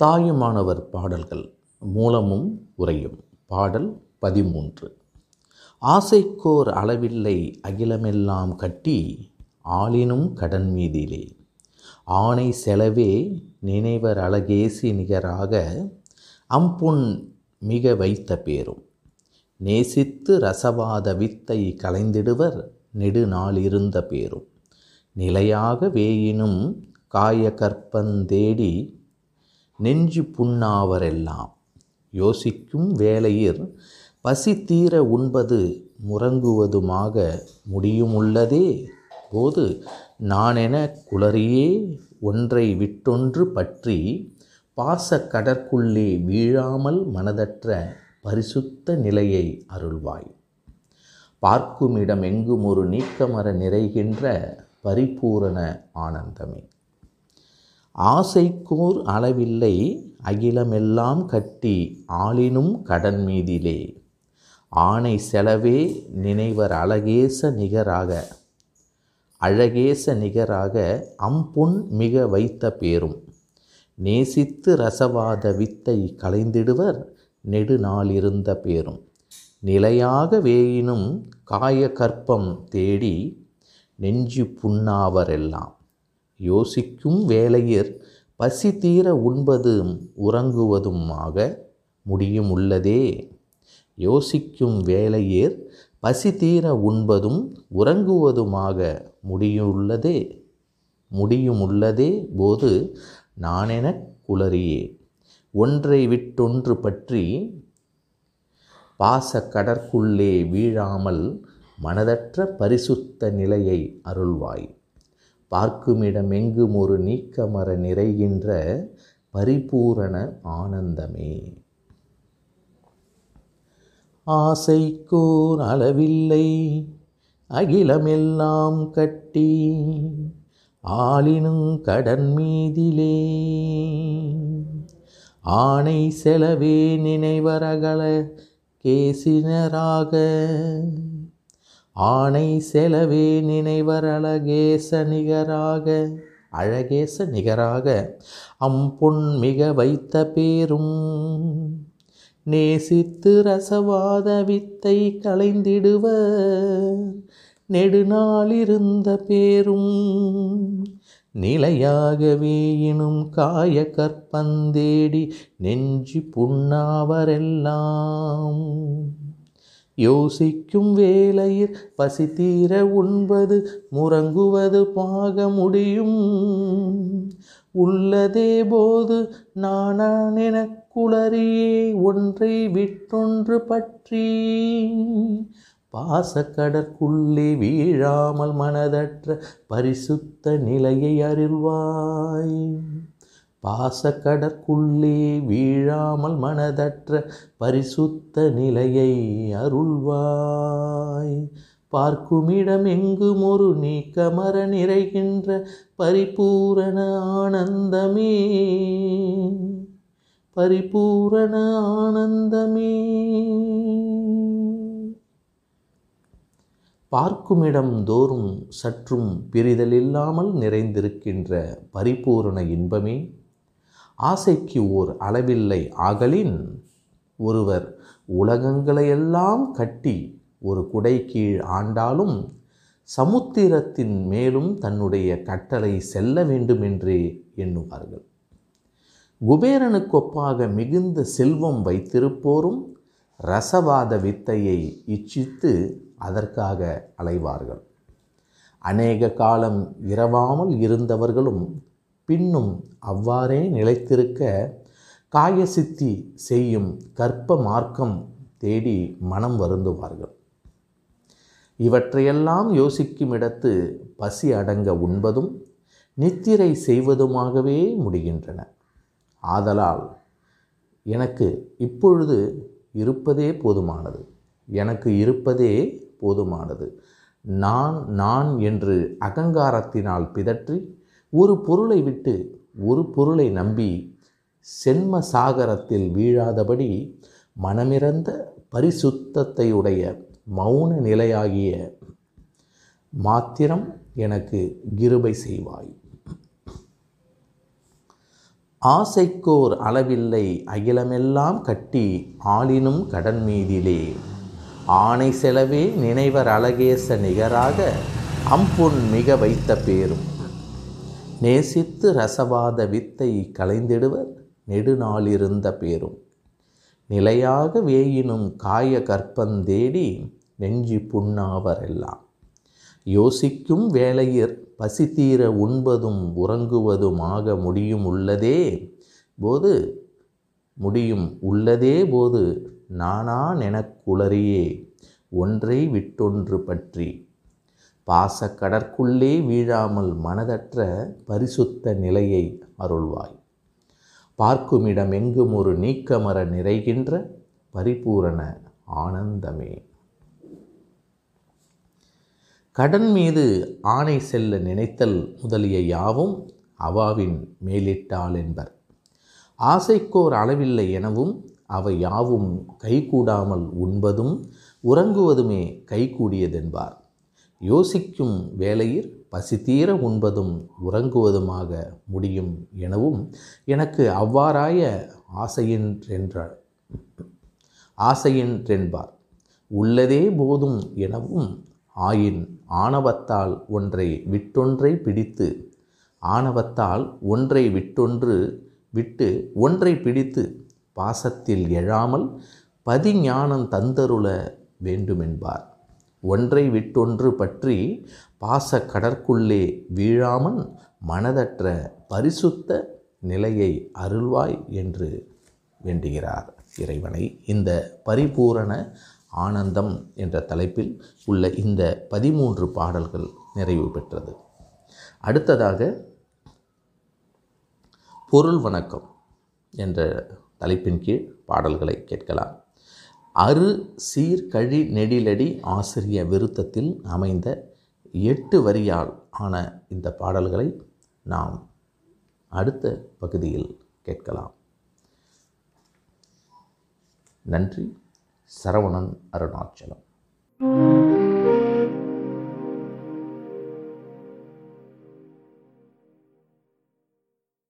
தாயுமானவர் பாடல்கள் மூலமும் உரையும் பாடல் பதிமூன்று. ஆசைக்கோர் அளவில்லை அகிலமெல்லாம் கட்டி ஆளினும் கடன் மீதிலே. ஆணை செலவே நினைவர் அழகேசி நிகராக அம்புண் மிக வைத்த பேரும். நேசித்து ரசவாத வித்தை கலைந்திடுவர் நெடுநாளிருந்த பேரும். நிலையாக வேயினும் காய கற்பந்தேடி நெஞ்சு புண்ணாவரெல்லாம். யோசிக்கும் வேளையிற் பசி தீர உண்பது முறங்குவதுமாக முடியுமுள்ளதே. போது நானென குளறியே ஒன்றை விட்டொன்று பற்றி பாச கடற்குள்ளே வீழாமல் மனதற்ற பரிசுத்த நிலையை அருள்வாய். பார்க்குமிடம் எங்கும் ஒரு நீக்கமர நிறைகின்ற பரிபூரண ஆனந்தமே. ஆசைக்கூர் அளவில்லை அகிலமெல்லாம் கட்டி ஆளினும் கடன் மீதிலே. ஆணை செலவே நினைவர் அழகேச நிகராக. அழகேச நிகராக அம்பொன் மிக வைத்த பேரும். நேசித்து ரசவாத வித்தை கலைந்திடுவர் நெடுநாளிருந்த பேரும். நிலையாக வேயினும் காய கற்பம் தேடி நெஞ்சு புண்ணாவரெல்லாம். யோசிக்கும் வேளையிற் பசி தீர உண்பதும் உறங்குவதுமாக முடியும் உள்ளதே யோசிக்கும் வேளையிற் பசி தீர உண்பதும் உறங்குவதுமாக முடியுள்ளதே முடியுமுள்ளதே போது நானெனக் குளறியே. ஒன்றை விட்டொன்று பற்றி பாச கடற்குள்ளே வீழாமல் மனதற்ற பரிசுத்த நிலையை அருள்வாய். பார்க்குமிடம் எங்கும் ஒரு நீக்கமர நிறைகின்ற பரிபூரண ஆனந்தமே. ஆசைக்கோர் அளவில்லை அகிலமெல்லாம் கட்டி ஆளினும் கடன் மீதிலே ஆணை செலவே நினைவரகல கேசினராக ஆணை செலவே நினைவரழகேச நிகராக அழகேச நிகராக அம்பொன் மிக வைத்த பேரும். நேசித்து ரசவாத வித்தை களைந்திடுவர் நெடுநாளிருந்த பேரும். நிலையாகவே இனும் காய கற்பந்தேடி நெஞ்சு புண்ணாவரெல்லாம். யோசிக்கும் வேளையில் பசி தீர உண்பது முறங்குவது பாக முடியும். உள்ளதே போது நானான் எனக் குளறியே ஒன்றை விட்டொன்று பற்றி. பாசக்கடற்குள்ளே வீழாமல் மனதற்ற பரிசுத்த நிலையை அறிவாய். பாசக்கடற்குள்ளே வீழாமல் மனதற்ற பரிசுத்த நிலையை அருள்வாய். பார்க்குமிடம் எங்கும் ஒரு நீக்கமர நிறைகின்ற பரிபூரண ஆனந்தமே. பரிபூரண ஆனந்தமே. பார்க்குமிடம் தோறும் சற்றும் பிரிதல் இல்லாமல் நிறைந்திருக்கின்ற பரிபூரண இன்பமே. ஆசைக்கு ஓர் அளவில்லை ஆகலின் ஒருவர் உலகங்களையெல்லாம் கட்டி ஒரு குடை கீழ் ஆண்டாலும் சமுத்திரத்தின் மேலும் தன்னுடைய கட்டளை செல்ல வேண்டுமென்றே எண்ணுவார்கள். குபேரனுக்கொப்பாக மிகுந்த செல்வம் வைத்திருப்போரும் ரசவாத வித்தையை இச்சித்து அதற்காக அலைவார்கள். அநேக காலம் இரவாமல் இருந்தவர்களும் பின்னும் அவ்வாறே நிலைத்திருக்க காயசித்தி செய்யும் கற்ப மார்க்கம் தேடி மனம் வருந்துவார்கள். இவற்றையெல்லாம் யோசிக்கும் இடத்து பசி அடங்க உண்பதும் நித்திரை செய்வதுமாகவே முடிகின்றன. ஆதலால் எனக்கு இப்பொழுது இருப்பதே போதுமானது. எனக்கு இருப்பதே போதுமானது. நான் நான் என்று அகங்காரத்தினால் பிதற்றி ஒரு பொருளை விட்டு ஒரு பொருளை நம்பி சென்ம சாகரத்தில் வீழாதபடி மனமிறந்த பரிசுத்தத்தையுடைய மௌன நிலையாகிய மாத்திரம் எனக்கு கிருபை செய்வாய். ஆசைக்கோர் அளவில்லை அகிலமெல்லாம் கட்டி ஆளினும் கடன் மீதிலே. ஆணை செலவே நினைவர் அழகேச நிகராக அம்புன் மிக வைத்த பேரும். நேசித்து ரசவாத வித்தை களைந்திடுவர் நெடுநாளிருந்த பேரும். நிலையாக வேயினும் காய கற்பந்தேடி நெஞ்சி புண்ணாவரெல்லாம். யோசிக்கும் வேளையிற் பசி தீர உண்பதும் உறங்குவதுமாக முடியும் உள்ளதே போது முடியும் உள்ளதே போது நானா நெனக்குளறியே ஒன்றை விட்டொன்று பற்றி பாசக்கடற்குள்ளே வீழாமல் மனதற்ற பரிசுத்த நிலையை அருள்வாய். பார்க்குமிடம் எங்கும் ஒரு நீக்கமர நிறைகின்ற பரிபூரண ஆனந்தமே. கடன் மீது ஆணை செல்ல நினைத்தல் முதலிய யாவும் அவாவின் மேலிட்டாள் என்பர். ஆசைக்கோர் அளவில்லை எனவும் அவை யாவும் கைகூடாமல் உண்பதும் உறங்குவதுமே கைகூடியதென்பார். யோசிக்கும் வேளையில் பசித்தீர உண்பதும் உறங்குவதுமாக முடியும் எனவும் எனக்கு அவ்வாறாய ஆசையின்றென்றாள். ஆசையின்றென்பார். உள்ளதே போதும் எனவும் ஆயின் ஆணவத்தால் ஒன்றை விட்டொன்றை பிடித்து ஆணவத்தால் ஒன்றை விட்டொன்று விட்டு ஒன்றை பிடித்து பாசத்தில் எழாமல் பதிஞானம் தந்தருள வேண்டுமென்பார். ஒன்றை விட்டொன்று பற்றி பாச கடற்குள்ளே வீழாமல் மனதற்ற பரிசுத்த நிலையை அருள்வாய் என்று வேண்டுகிறார் இறைவனை. இந்த பரிபூரண ஆனந்தம் என்ற தலைப்பில் உள்ள இந்த பதிமூன்று பாடல்கள் நிறைவு பெற்றது. அடுத்ததாக பொருள் வணக்கம் என்ற தலைப்பின் கீழ் பாடல்களை கேட்கலாம். அரு சீர்கழி நெடிலடி ஆசிரிய விருத்தத்தில் அமைந்த எட்டு வரியால் ஆன இந்த பாடல்களை நாம் அடுத்த பகுதியில் கேட்கலாம். நன்றி. சரவணன் அருணாச்சலம்.